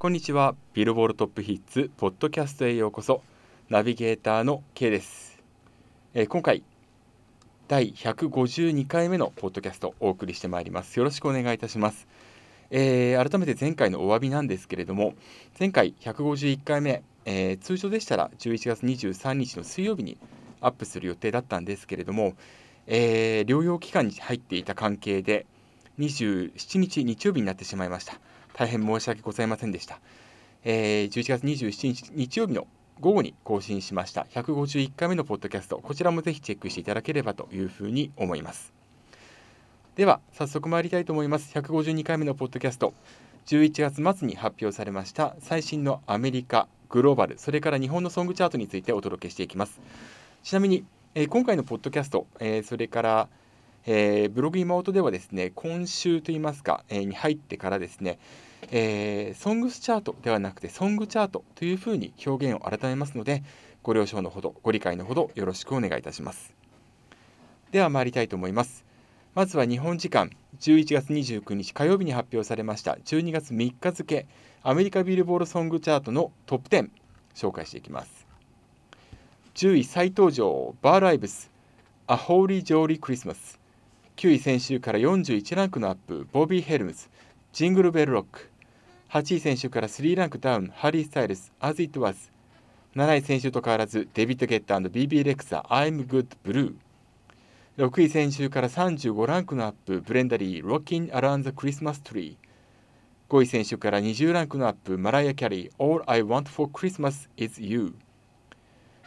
こんにちは。ビルボールトップヒッツポッドキャストへようこそ。ナビゲーターの K です、えー、今回第152回目のポッドキャストをお送りしてまいります。よろしくお願いいたします、えー、改めて前回のお詫びなんですけれども前回151回目、えー、通常でしたら11月23日の水曜日にアップする予定だったんですけれども、え療養期間に入っていた関係で27日日曜日になってしまいました。大変申し訳ございませんでした。えー、11月27日日曜日の午後に更新しました151回目のポッドキャスト、こちらもぜひチェックしていただければというふうに思います。では、早速参りたいと思います。152回目のポッドキャスト、11月末に発表されました最新のアメリカ、グローバル、それから日本のソングチャートについてお届けしていきます。ちなみに、えー、今回のポッドキャスト、えー、それから、えー、ブログ今音ではですね、今週といいますか、えー、に入ってからですね、えー、ソングスチャートではなくて、ソングチャートというふうに表現を改めますので、ご了承のほど、ご理解のほどよろしくお願いいたします。では参りたいと思います。まずは日本時間11月29日火曜日に発表されました12月3日付アメリカビルボールソングチャートのトップ10紹介していきます。10位再登場バーライブス A Holy Jolly Christmas 9位先週から41ランクのアップボビー・ヘルムズ Jingle Bell Rock 8位先週から3ランクダウンハリー・スタイルズ As It Was 7位先週と変わらずデビッド・ゲッター &BB レクサ I'm Good Blue 6位先週から35ランクのアップブレンダ・リー Rockin' Around the Christmas Tree 5位先週から20ランクのアップマライア・キャリー All I Want for Christmas is You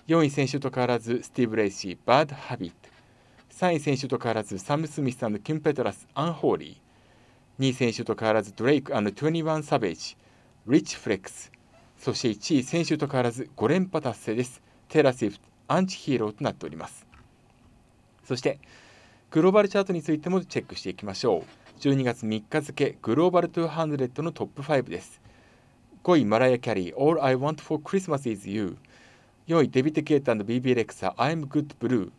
4位先週と変わらずスティーブ・レイシー Bad Habit 3位先週と変わらずサム・スミス、キム・ペトラス Unholy。2位先週と変わらずドレイク21サベージ Rich Flex そして1位先週と変わらず5連覇達成です。テイラー・スウィフト Anti-Hero となっております。そしてグローバルチャートについてもチェックしていきましょう。12月3日付グローバル200のトップ5です。5位マライア・キャリー All I Want for Christmas is You 4位デビッド・ケイタ BB レクサ I'm Good Blue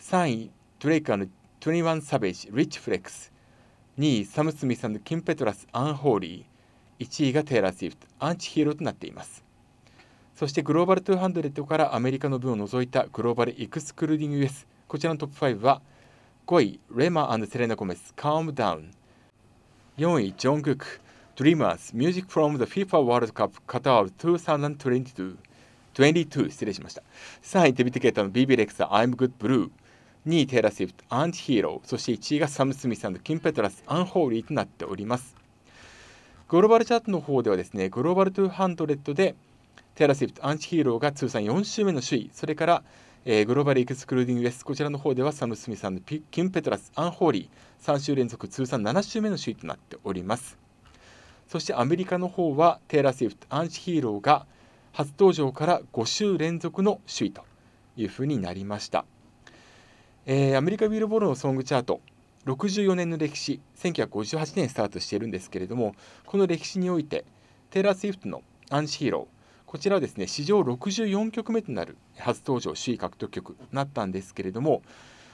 3位ドレイク21サベージ、 Rich Flex。2位、サム・スミス、キム・ペトラス、 Unholy。1位がテイラー・スウィフト、 Anti-Hero となっています。そしてグローバル200からアメリカの分を除いたグローバルエクスクルーディング US、こちらのトップ5は5位、レマ、セレーナ・ゴメス、Calm Down。4位、ジョングク、Dreamers、Music from the FIFA World Cup Qatar 2022。22失礼しました。3位、デビッド・ゲッタの ビービー・レクサ、I'm Good Blue。2位テイラー・スウィフト、 Anti-Hero、そして1位がサム・スミス、キム・ペトラス、 Unholy となっております。グローバルチャートの方ではですね、グローバル200でテイラー・スウィフト、 Anti-Hero が通算4週目の首位、それから、えー、 Global Excluding US、こちらの方ではサム・スミス、キム・ペトラス、 Unholy、3週連続通算7週目の首位となっております。そしてアメリカの方はテイラー・スウィフト、アンチヒーローが初登場から5週連続の首位というふうになりました。えー、アメリカビルボードのソングチャート。64年の歴史。1958年スタートしているんですけれどもこの歴史においてテイラー・スウィフトの「 Anti-Hero」こちらはですね史上64曲目となる初登場首位獲得曲となったんですけれども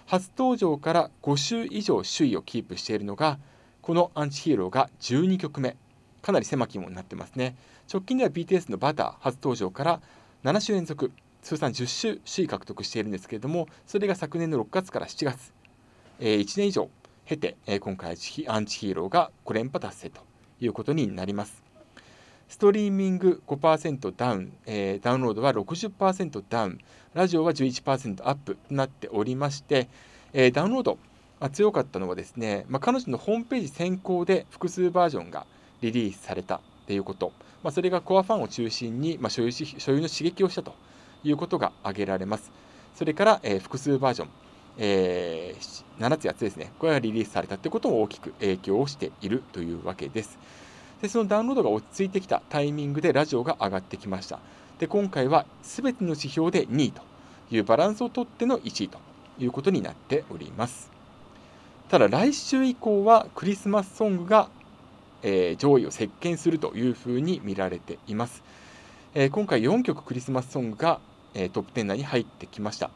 初登場から5週以上首位をキープしているのがこのアンチヒーローが12曲目。かなり狭き門になってますね。直近では BTS のバター初登場から7週連続通算10週首位獲得しているんですけれどもそれが昨年の6月から7月、えー、1年以上経て、えー、今回アンチヒーローが5連覇達成ということになります。ストリーミング5%ダウン、えー、ダウンロードは60%ダウン。ラジオは11%アップとなっておりまして、えー、ダウンロードが強かったのはですね、まあ、彼女のホームページ先行で複数バージョンがリリースされたということ、まあ、それがコアファンを中心に、まあ、所有所有の刺激をしたと。いうことが挙げられます。それから、えー、複数バージョン、えー、7つ8つですね、これがリリースされたということも大きく影響をしているというわけです。でそのダウンロードが落ち着いてきたタイミングでラジオが上がってきました。で今回は全ての指標で2位というバランスをとっての1位ということになっております。ただ来週以降はクリスマスソングが、えー、上位を席巻するというふうに見られています。えー、今回4曲クリスマスソングがえー、トップ10内に入ってきました。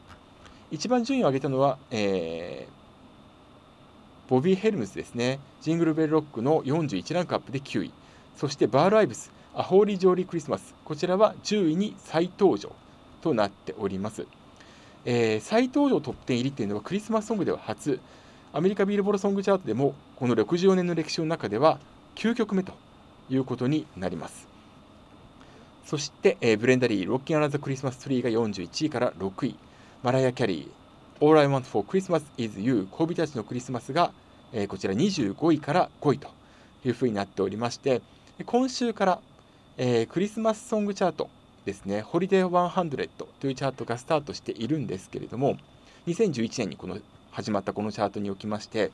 一番順位を上げたのは、えー、ボビー・ヘルムズですね。ジングルベルロックの41ランクアップで9位。そしてバール・アイブス、「アホーリー・ジョーリー・クリスマス」こちらは10位に再登場となっております、えー、再登場トップ10入りっていうのはクリスマスソングでは初アメリカビルボードソングチャートでもこの64年の歴史の中では9曲目ということになりますそして、えー、ブレンダリー、ロッキン・アラザ・クリスマス・ツリーが41位から6位、マライア・キャリー、All I Want for Christmas is You、恋人たちのクリスマスが、えー、こちら25位から5位というふうになっておりまして、今週から、えー、クリスマスソングチャートですね、ホリデー100というチャートがスタートしているんですけれども、2011年にこの始まったこのチャートにおきまして、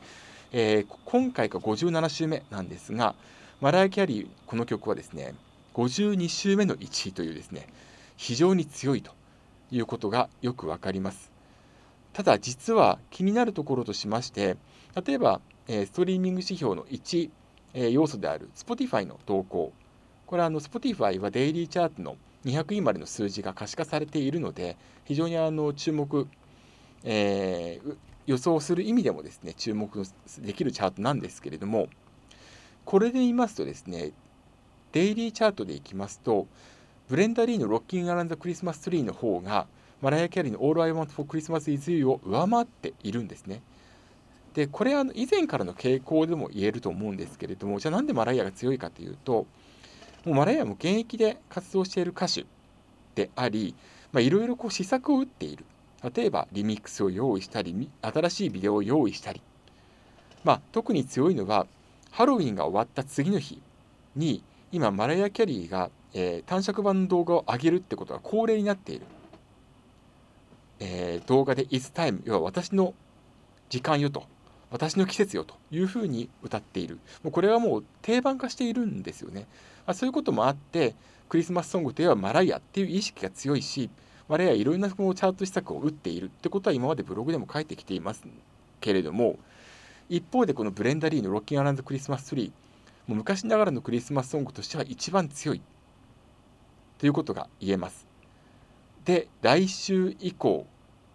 えー、今回が57週目なんですが、マライア・キャリー、この曲はですね、52週目の1位というですね非常に強いということがよく分かります。ただ実は気になるところとしまして例えば、え、ストリーミング指標の1、え、要素である Spotify の動向これはあの Spotify はデイリーチャートの200位までの数字が可視化されているので非常にあの注目、えー、予想する意味でもですね注目できるチャートなんですけれどもこれで言いますとですねデイリーチャートでいきますと、ブレンダリーのロッキング・アランザ・クリスマス・ツリーの方が、マライア・キャリーの All I Want for Christmas is You を上回っているんですね。で、これは以前からの傾向でも言えると思うんですけれども、じゃあなんでマライアが強いかというと、もうマライアも現役で活動している歌手であり、いろいろ試作を打っている。例えばリミックスを用意したり、新しいビデオを用意したり。まあ、特に強いのは、ハロウィンが終わった次の日に今マライア・キャリーが、えー、短尺版の動画を上げるってことが恒例になっている、えー、動画で「It's time」要は私の時間よと。私の季節よと。いうふうに歌っている。もうこれはもう定番化しているんですよね、あ、そういうこともあってクリスマスソングといえばマライアっていう意識が強いしマライアいろんなこのチャート施策を打っているってことは今までブログでも書いてきていますけれども一方でこのブレンダリーのロッキンアランドクリスマスツリーもう昔ながらのクリスマスソングとしては一番強いということが言えます。で来週以降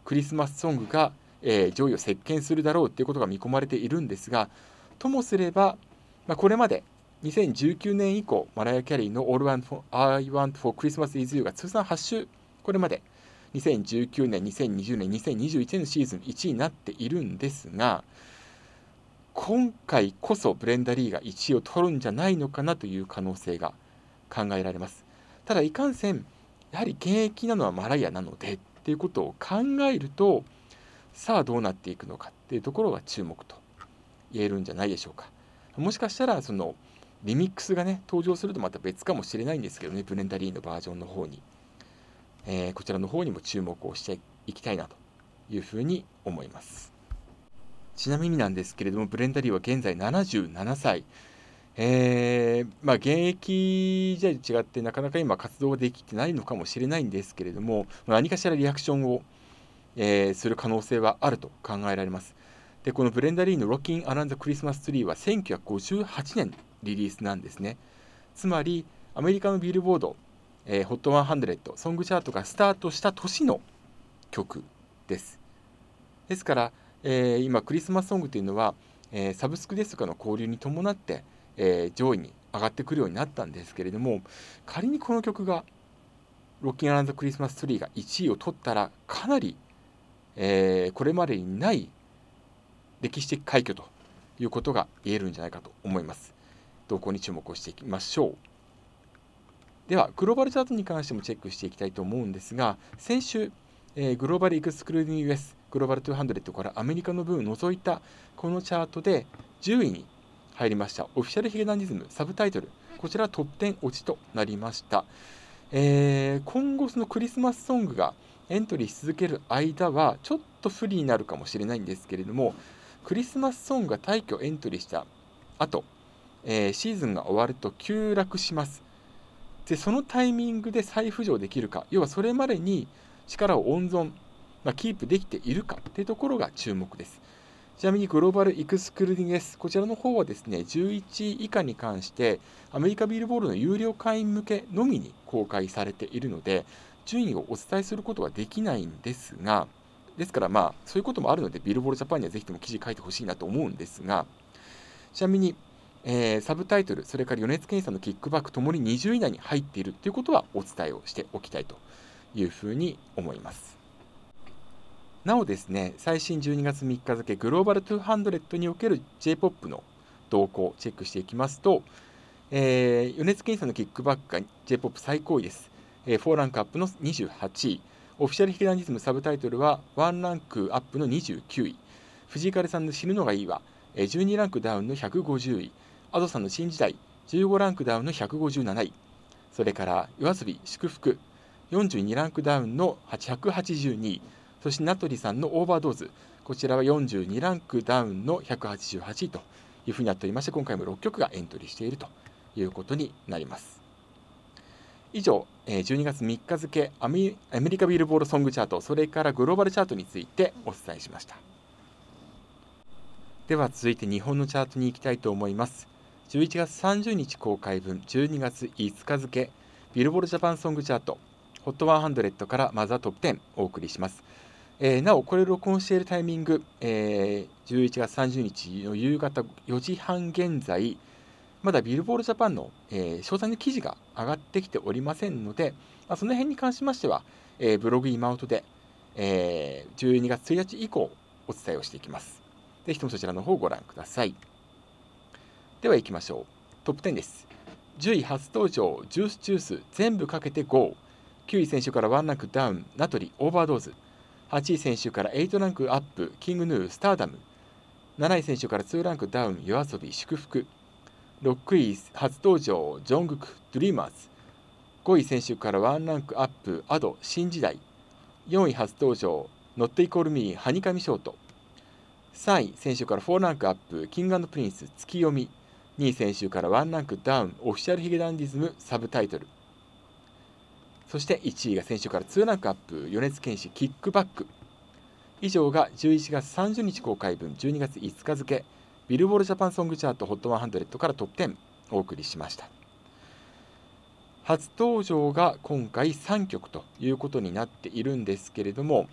クリスマスソングが、えー、上位を席巻するだろうということが見込まれているんですがともすれば、まあ、これまで2019年以降マライア・キャリーの All I Want for Christmas is You が通算8週これまで2019年2020年2021年のシーズン1位になっているんですが今回こそブレンダリーが1位を取るんじゃないのかなという可能性が考えられます。ただいかんせんやはり現役なのはマライアなのでっていうことを考えるとさあどうなっていくのかっていうところが注目と言えるんじゃないでしょうか。もしかしたらそのリミックスがね登場するとまた別かもしれないんですけどねブレンダリーのバージョンの方に、えー、こちらの方にも注目をしていきたいなというふうに思います。ちなみになんですけれども、ブレンダリーは現在77歳。えー、まあ、現役じゃ違ってなかなか今活動ができてないのかもしれないんですけれども、何かしらリアクションを、えー、する可能性はあると考えられます。で、このブレンダリーのロッキン・アランザ・クリスマスツリーは1958年リリースなんですね。つまり、アメリカのビルボード、えー、HOT100 ソングチャートがスタートした年の曲です。ですから、えー、今クリスマスソングというのは、えー、サブスクですとかの交流に伴って、えー、上位に上がってくるようになったんですけれども仮にこの曲がロッキンアランドクリスマスツリーが1位を取ったらかなり、えこれまでにない歴史的快挙ということが言えるんじゃないかと思います。動向に注目をしていきましょう。では、グローバルチャートに関してもチェックしていきたいと思うんですが、先週、えー、グローバルエクスクルーディング US グローバル200からアメリカの分を除いたこのチャートで10位に入りました。オフィシャルヒゲダンディズムサブタイトルこちらトップ10落ちとなりました、えー、今後そのクリスマスソングがエントリーし続ける間はちょっと不利になるかもしれないんですけれどもクリスマスソングが大挙エントリーした後、えー、シーズンが終わると急落します。でそのタイミングで再浮上できるか。要はそれまでに力を温存まあ、キープできているかというところが注目です。ちなみにグローバルエクスクルーディング S、こちらの方はですね、11位以下に関して、アメリカビルボールの有料会員向けのみに公開されているので、順位をお伝えすることはできないんですが、ですからまあ、そういうこともあるので、ビルボールジャパンにはぜひとも記事書いてほしいなと思うんですが、ちなみに、えー、サブタイトル、それから米津玄師さんのキックバックともに20位以内に入っているということはお伝えをしておきたいというふうに思います。なおですね、最新12月3日付グローバル200における J-POP の動向をチェックしていきますと、えー、米津玄師さんのキックバックが J-POP 最高位です。えー、4ランクアップの28位。オフィシャルヒゲダンディズムサブタイトルは1ランクアップの29位。藤井風さんの死ぬのがいいわ、えー、12ランクダウンの150位。 Adoさんの新時代、15ランクダウンの157位。それから、 YOASOBI祝福、42ランクダウンの182位。そして名取さんのオーバードーズ、こちらは42ランクダウンの188位というふうになっておりまして、今回も6曲がエントリーしているということになります。以上、12月3日付アメリカビルボードソングチャート、それからグローバルチャートについてお伝えしました。では続いて日本のチャートに行きたいと思います。11月30日公開分、12月5日付、ビルボードジャパンソングチャート、HOT100 からまずはトップ10お送りします。えー、なお、これ録音しているタイミング、えー、11月30日の夕方4時半現在、まだビルボールジャパンの、えー、詳細の記事が上がってきておりませんので、まあ、その辺に関しましては、えー、ブログ今音で、えー、12月1日以降お伝えをしていきます。ぜひともそちらの方をご覧ください。では行きましょう。トップ10です。10位初登場、ジュースジュース全部賭けて GO。9位先週からワンランクダウン、なとり Overdose。8位先週から8ランクアップ、 King Gnu、Stardom。7位先週から2ランクダウン、 YOASOBI、祝福。6位初登場、ジョングク、 Dreamers。5位先週から1ランクアップ、 Ado、新時代。4位初登場、ノットイコールミー、はにかみショート。3位先週から4ランクアップ、キングプリンス、ツキヨミ。2位先週から1ランクダウン、 Official髭男dism、Subtitle。そして1位が先週から2ランクアップ、米津玄師 KICK BACK。以上が11月30日公開分、12月5日付、ビルボードジャパンソングチャート HOT100 からトップ10お送りしました。初登場が今回3曲ということになっているんですけれども、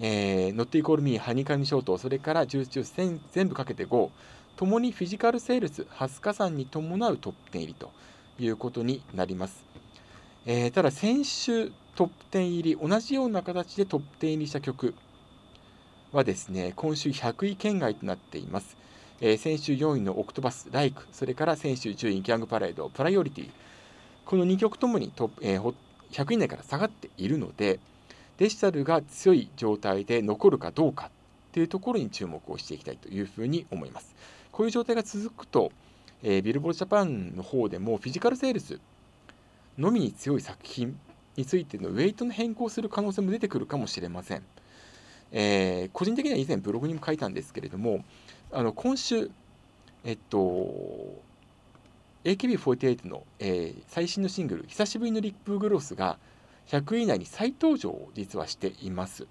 えー、ノットイコールミー、ハニカミショート、それからジュースジュース全部かけて5、ともにフィジカルセールス、20日間に伴うトップ10入りということになります。えー、ただ先週トップ10入り同じような形でトップ10入りした曲はですね今週100位圏外となっています、えー、先週4位のオクトバス、ライクそれから先週10位ギャングパレード、プライオリティ。この2曲ともにトップ、えー、100位内から下がっているのでデジタルが強い状態で残るかどうかっていうところに注目をしていきたいというふうに思います。こういう状態が続くと、えー、ビルボールジャパンの方でもフィジカルセールスのみに強い作品についてのウェイトの変更する可能性も出てくるかもしれません。えー、個人的には以前ブログにも書いたんですけれども、あの今週、えっと、AKB48 の、えー、最新のシングル、久しぶりのリップグロスが100位以内に再登場を実はしています。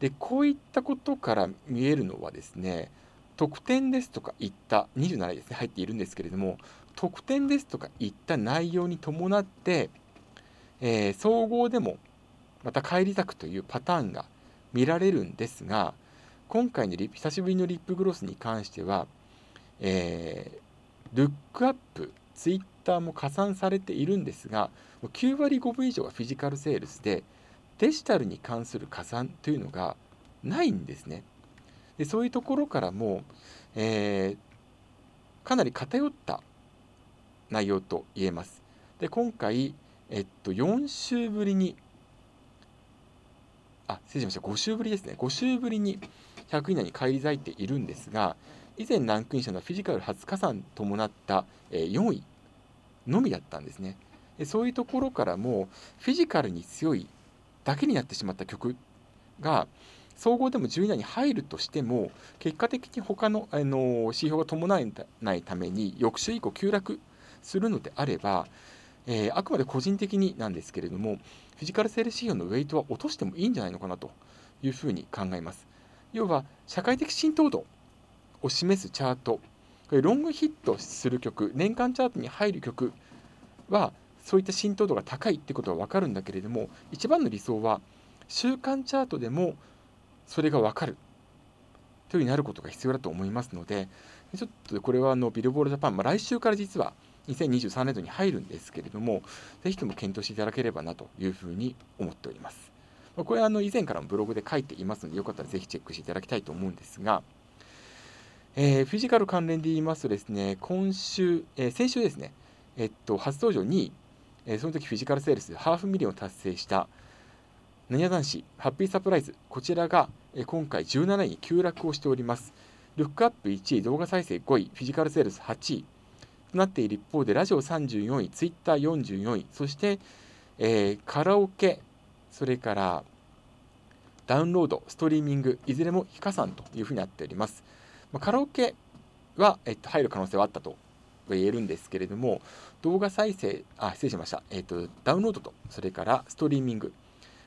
で、こういったことから見えるのはですね、得点ですとかいった27位ですね、入っているんですけれども、得点ですとかいった内容に伴って、えー、総合でもまた返り咲くというパターンが見られるんですが今回のリ久しぶりのリップグロスに関しては、えー、ルックアップツイッターも加算されているんですが9割5分以上がフィジカルセールスでデジタルに関する加算というのがないんですね。でそういうところからも、えー、かなり偏った内容と言えます。で今回、えっと、4週ぶりにあ失礼しました。5週ぶりですね。5週ぶりに100以内に返り咲いているんですが以前ランクインしたのはフィジカル初加算伴った、え4位のみだったんですね。でそういうところからもフィジカルに強いだけになってしまった曲が総合でも10位以内に入るとしても結果的に他のあの指標が伴わないために翌週以降急落するのであれば、えー、あくまで個人的になんですけれども、フィジカルセール指標のウェイトは落としてもいいんじゃないのかなというふうに考えます。要は、社会的浸透度を示すチャート、これロングヒットする曲、年間チャートに入る曲は、そういった浸透度が高いってことは分かるんだけれども、一番の理想は、週間チャートでもそれが分かるというになることが必要だと思いますので、ちょっとこれはあのビルボードジャパン、まあ、来週から実は2023年度に入るんですけれども、ぜひとも検討していただければなというふうに思っております。これはあの以前からもブログで書いていますので、よかったらぜひチェックしていただきたいと思うんですが、えー、フィジカル関連で言いますとですね、今週、えー、先週ですね、えっと、初登場に、えー、その時フィジカルセールスハーフミリオンを達成したなにわ男子ハッピーサプライズ、こちらが、えー、今回17位に急落をしております。ルックアップ1位、動画再生5位、フィジカルセールス8位となっている一方で、ラジオ34位、ツイッター44位、そして、えー、カラオケ、それからダウンロード、ストリーミング、いずれも非加算というふうになっております。まあ、カラオケは、えっと、入る可能性はあったと言えるんですけれども、動画再生、あ、失礼しました、えっと、ダウンロードと、それからストリーミング、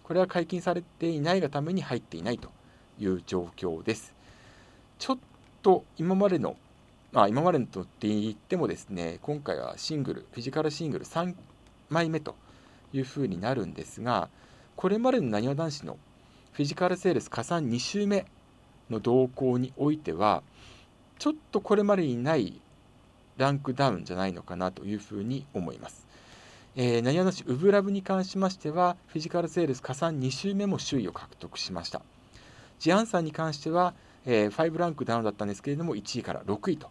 これは解禁されていないがために入っていないという状況です。ちょっと今までの、まあ、今までのとって言ってもですね、今回はシングル、フィジカルシングル3枚目というふうになるんですが、これまでのなにわ男子のフィジカルセールス加算2週目の動向においては、ちょっとこれまでにないランクダウンじゃないのかなというふうに思います。えー、なにわ男子ウブラブに関しましては、フィジカルセールス加算2週目も首位を獲得しました。ジ・アンサーに関しては、えー、5ランクダウンだったんですけれども、1位から6位と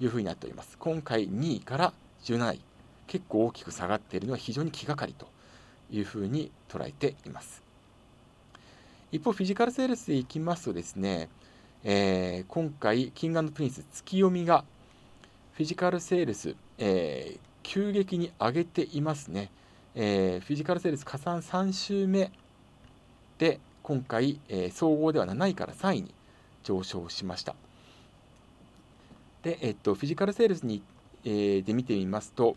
いうふうになっております。今回2位から17位、結構大きく下がっているのは非常に気がかりというふうに捉えています。一方、フィジカルセールスでいきますとですね、えー、今回、キングプリンス月読みがフィジカルセールス、えー、急激に上げていますね。えー、フィジカルセールス加算3週目で今回、えー、総合では7位から3位に上昇しました。で、えっと、フィジカルセールスに、えー、で見てみますと、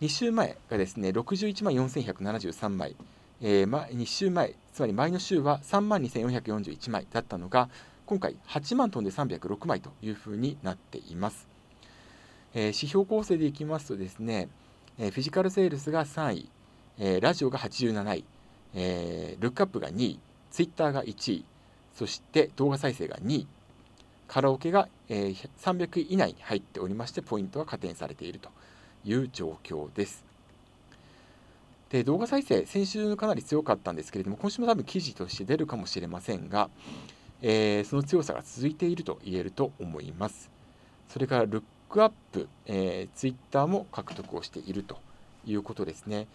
2週前がですね、61万4173枚、えーま、2週前、つまり前の週は3万2441枚だったのが、今回8万トンで306枚というふうになっています。えー、指標構成でいきますとですね、えー、フィジカルセールスが3位、えー、ラジオが87位、えルックアップが2位、ツイッターが1位、そして動画再生が2位、カラオケが、えー、300位以内に入っておりまして、ポイントは加点されているという状況です。で動画再生、先週かなり強かったんですけれども、今週も多分記事として出るかもしれませんが、えー、その強さが続いていると言えると思います。それからルックアップ、えー、ツイッターも獲得をしているということですね。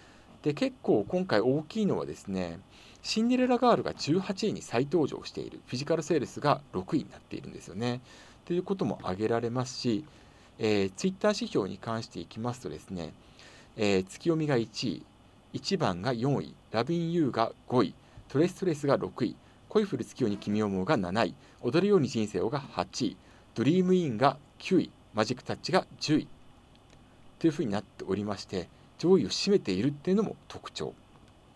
で結構今回大きいのはですねシンデレラガールが18位に再登場しているフィジカルセールスが6位になっているんですよね。ということも挙げられますし、えー、ツイッター指標に関していきますとですね、えー、月読みが1位1番が4位ラビン・ユーが5位トレストレスが6位恋降る月夜に君を思うが7位踊るように人生をが8位ドリームインが9位マジックタッチが10位というふうになっておりまして上位を占めているっていうのも特徴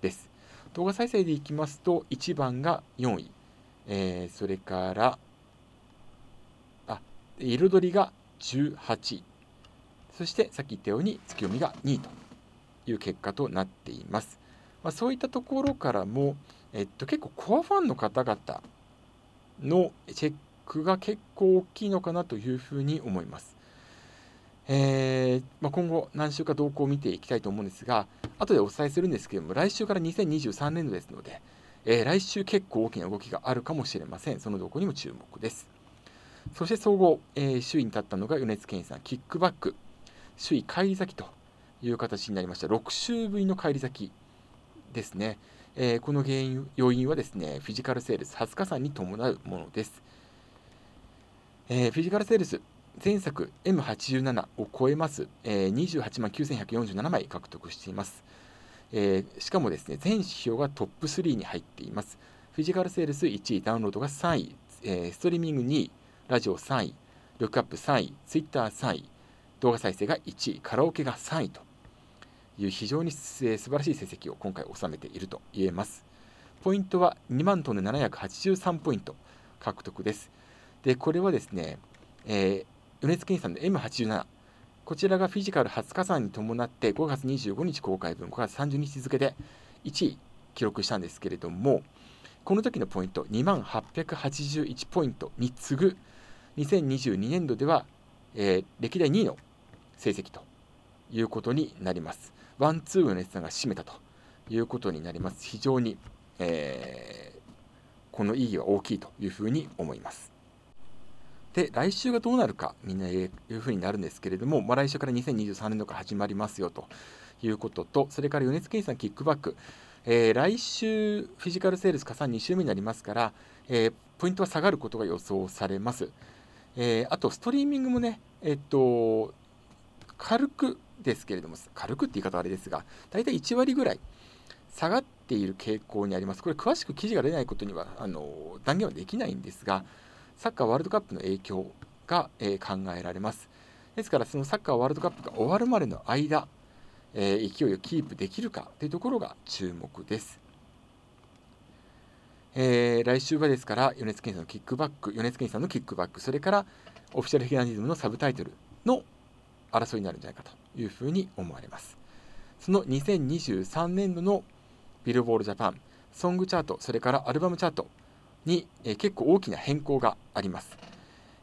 です。動画再生でいきますと、1番が4位、えー、それから、あ、彩りが18位、そしてさっき言ったように月読みが2位という結果となっています。まあ、そういったところからも、えっと、結構コアファンの方々のチェックが結構大きいのかなというふうに思います。えー、まあ、今後何週か動向を見ていきたいと思うんですが、後でお伝えするんですけれども、来週から2023年度ですので、えー、来週結構大きな動きがあるかもしれません。その動向にも注目です。そして総合、えー、首位に立ったのが米津玄師さん、キックバック、首位返り咲きという形になりました。6週ぶりの返り咲きですね。えー、この原因要因はですね、フィジカルセールス、20日間に伴うものです。えー、フィジカルセールス、前作 M87 を超えます、えー、28万9147枚獲得しています、えー、しかもですね全指標がトップ3に入っています。フィジカルセールス1位ダウンロードが3位、えー、ストリーミング2位ラジオ3位ルックアップ3位ツイッター3位動画再生が1位カラオケが3位という非常に、えー、素晴らしい成績を今回収めていると言えます。ポイントは2万トンで783ポイント獲得です。でこれはですね、えー米津玄師さんの M87 こちらがフィジカル初加算に伴って5月25日公開分5月30日付で1位記録したんですけれどもこの時のポイント2万881ポイントに次ぐ2022年度ではえー、歴代2位の成績ということになります。ワン、ツーの熱さんが占めたということになります。非常に、えー、この意義は大きいというふうに思います。で、来週がどうなるか、みんないうふうになるんですけれども、まあ、来週から2023年度から始まりますよということと、それから米津玄師さんキックバック、えー、来週、フィジカルセールス加算2週目になりますから、えー、ポイントは下がることが予想されます。えー、あと、ストリーミングもね、えっと、軽くですけれども、軽くって言い方はあれですが、大体1割ぐらい下がっている傾向にあります。これ、詳しく記事が出ないことにはあの断言はできないんですが、サッカーワールドカップの影響が、えー、考えられます。ですから、そのサッカーワールドカップが終わるまでの間、えー、勢いをキープできるかというところが注目です。えー、来週はですから、米津玄師さんのキックバック、米津玄師さんのキックバック、それからオフィシャルヒアニズムのサブタイトルの争いになるんじゃないかというふうに思われます。その2023年度のビルボールジャパン、ソングチャート、それからアルバムチャートに、え、結構大きな変更があります。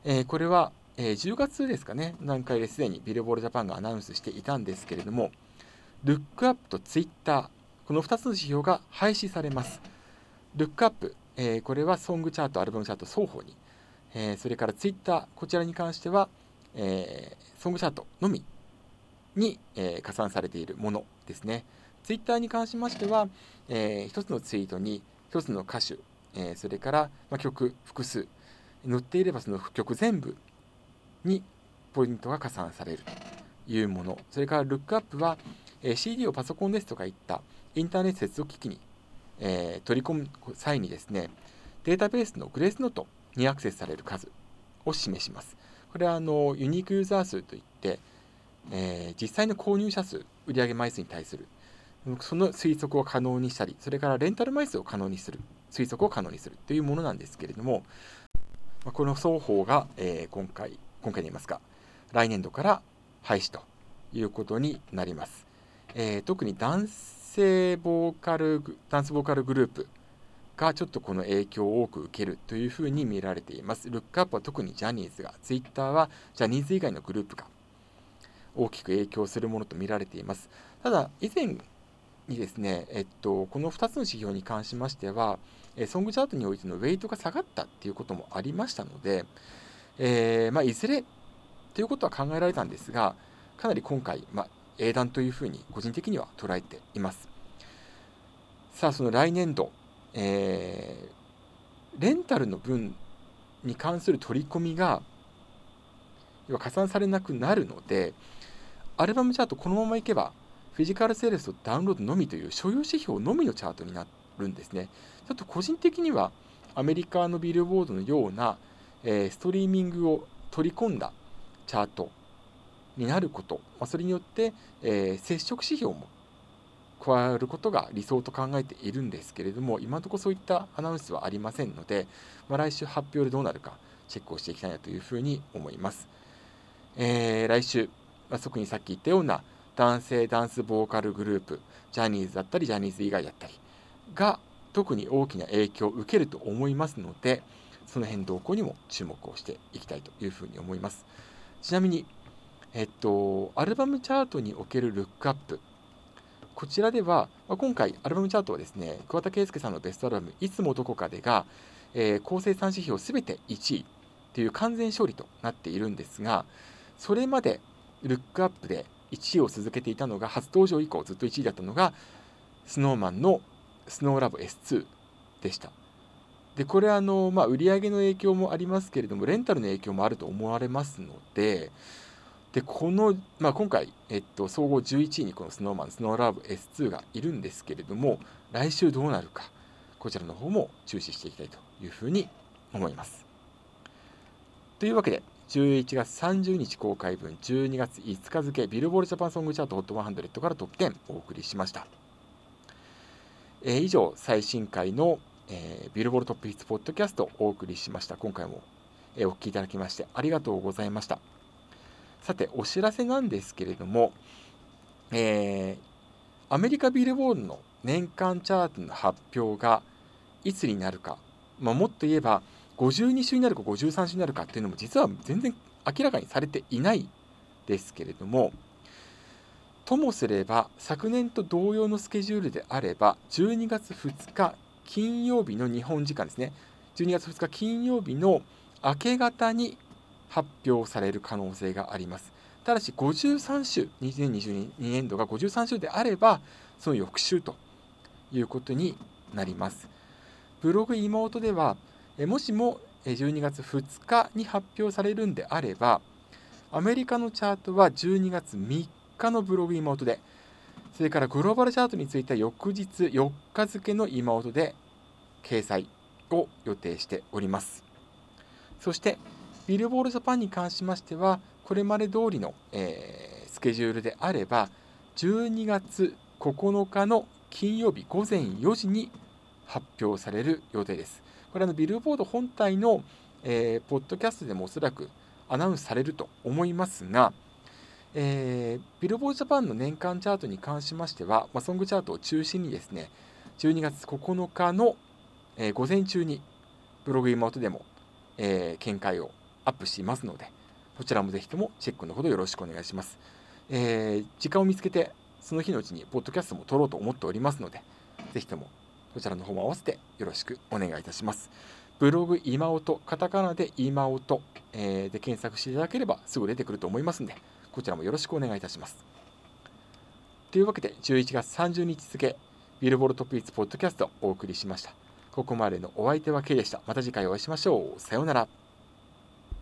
え、これは、え、10月ですかね、段階ですでにビルボールジャパンがアナウンスしていたんですけれども、ルックアップとツイッター、この2つの指標が廃止されます。ルックアップ、え、これはソングチャート、アルバムチャート双方に、え、それからツイッター、こちらに関しては、え、ソングチャートのみに、え加算されているものですね。ツイッターに関しましては、えー、1つのツイートに1つの歌手、えそれから、ま曲複数、載っていればその曲全部にポイントが加算されるというもの。それからルックアップは、え CD をパソコンですとかいったインターネット接続機器に、えー、取り込む際にですね、データベースのグレースノートにアクセスされる数を示します。これはあのユニークユーザー数といって、えー、実際の購入者数、売上枚数に対するその推測を可能にしたり、それからレンタル枚数を可能にする、推測を可能にするというものなんですけれども、まこの双方が、え、今回、今回で言いますか、来年度から廃止ということになります。えー、特に男性ボーカルダンスボーカルグループがちょっとこの影響を多く受けるというふうに見られています。ルックアップは特にジャニーズが、ツイッターはジャニーズ以外のグループが大きく影響するものと見られています。ただ、以前にですね、えっと、この2つの指標に関しましては、えソングチャートにおいてのウェイトが下がったっていうこともありましたので、えー、まあ、いずれということは考えられたんですが、かなり今回、まあ、英断というふうに個人的には捉えています。さあ、その来年度、えー、レンタルの分に関する取り込みが要は加算されなくなるので、アルバムチャートこのままいけば、フィジカルセールスとダウンロードのみという所有指標のみのチャートになるんですね。ちょっと個人的にはアメリカのビルボードのような、えー、ストリーミングを取り込んだチャートになること、まあ、それによって、えー、接触指標も加わることが理想と考えているんですけれども、今のところそういったアナウンスはありませんので、まあ、来週発表でどうなるかチェックをしていきたいなというふうに思います。えー、来週、まあ、特にさっき言ったような男性ダンスボーカルグループ、ジャニーズだったり、ジャニーズ以外だったりが特に大きな影響を受けると思いますので、その辺動向にも注目をしていきたいというふうに思います。ちなみに、えっと、アルバムチャートにおけるルックアップ。こちらでは、まあ、今回、アルバムチャートはですね、桑田佳祐さんのベストアルバム、いつもどこかでが、えー、構成3指標すべて1位という完全勝利となっているんですが、それまでルックアップで1位を続けていたのが、初登場以降ずっと1位だったのが、スノーマンのスノーラブ S2 でした。で、これあの、まあ、売上の影響もありますけれども、レンタルの影響もあると思われますので、で、この、まあ、今回、えっと、総合11位にこのスノーマン、スノーラブ S2 がいるんですけれども、来週どうなるか、こちらの方も注視していきたいというふうに思います。というわけで、11月30日公開分、12月5日付、ビルボールジャパンソングチャート HOT100 からトップ10お送りしました。えー、以上、最新回の、えー、ビルボールトップヒッツポッドキャストお送りしました。今回も、えー、お聴きいただきましてありがとうございました。さて、お知らせなんですけれども、えー、アメリカビルボールの年間チャートの発表がいつになるか、まあ、もっと言えば52週になるか53週になるかっていうのも実は全然明らかにされていないですけれどもともすれば昨年と同様のスケジュールであれば12月2日金曜日の日本時間ですね。12月2日金曜日の明け方に発表される可能性があります。ただし53週2022年度が53週であればその翌週ということになります。ブログ妹ではもしも12月2日に発表されるんであればアメリカのチャートは12月3日のブログ妹でそれからグローバルチャートについては翌日4日付の妹で掲載を予定しております。そしてビルボールジャパンに関しましてはこれまで通りの、えー、スケジュールであれば12月9日の金曜日午前4時に発表される予定です。これはのビルボード本体の、えー、ポッドキャストでもおそらくアナウンスされると思いますが、えー、ビルボードジャパンの年間チャートに関しましては、まあ、ソングチャートを中心にですね、12月9日の、えー、午前中にブログ妹でも、えー、見解をアップしていますので、こちらもぜひともチェックのほどよろしくお願いします。えー、時間を見つけて、その日のうちにポッドキャストも撮ろうと思っておりますので、ぜひともこちらの方も合わせてよろしくお願いいたします。ブログ今音、カタカナで今音、えー、で検索していただければすぐ出てくると思いますので、こちらもよろしくお願いいたします。というわけで、11月30日付、ビルボールトップイツポッドキャストをお送りしました。ここまでのお相手は K でした。また次回お会いしましょう。さようなら。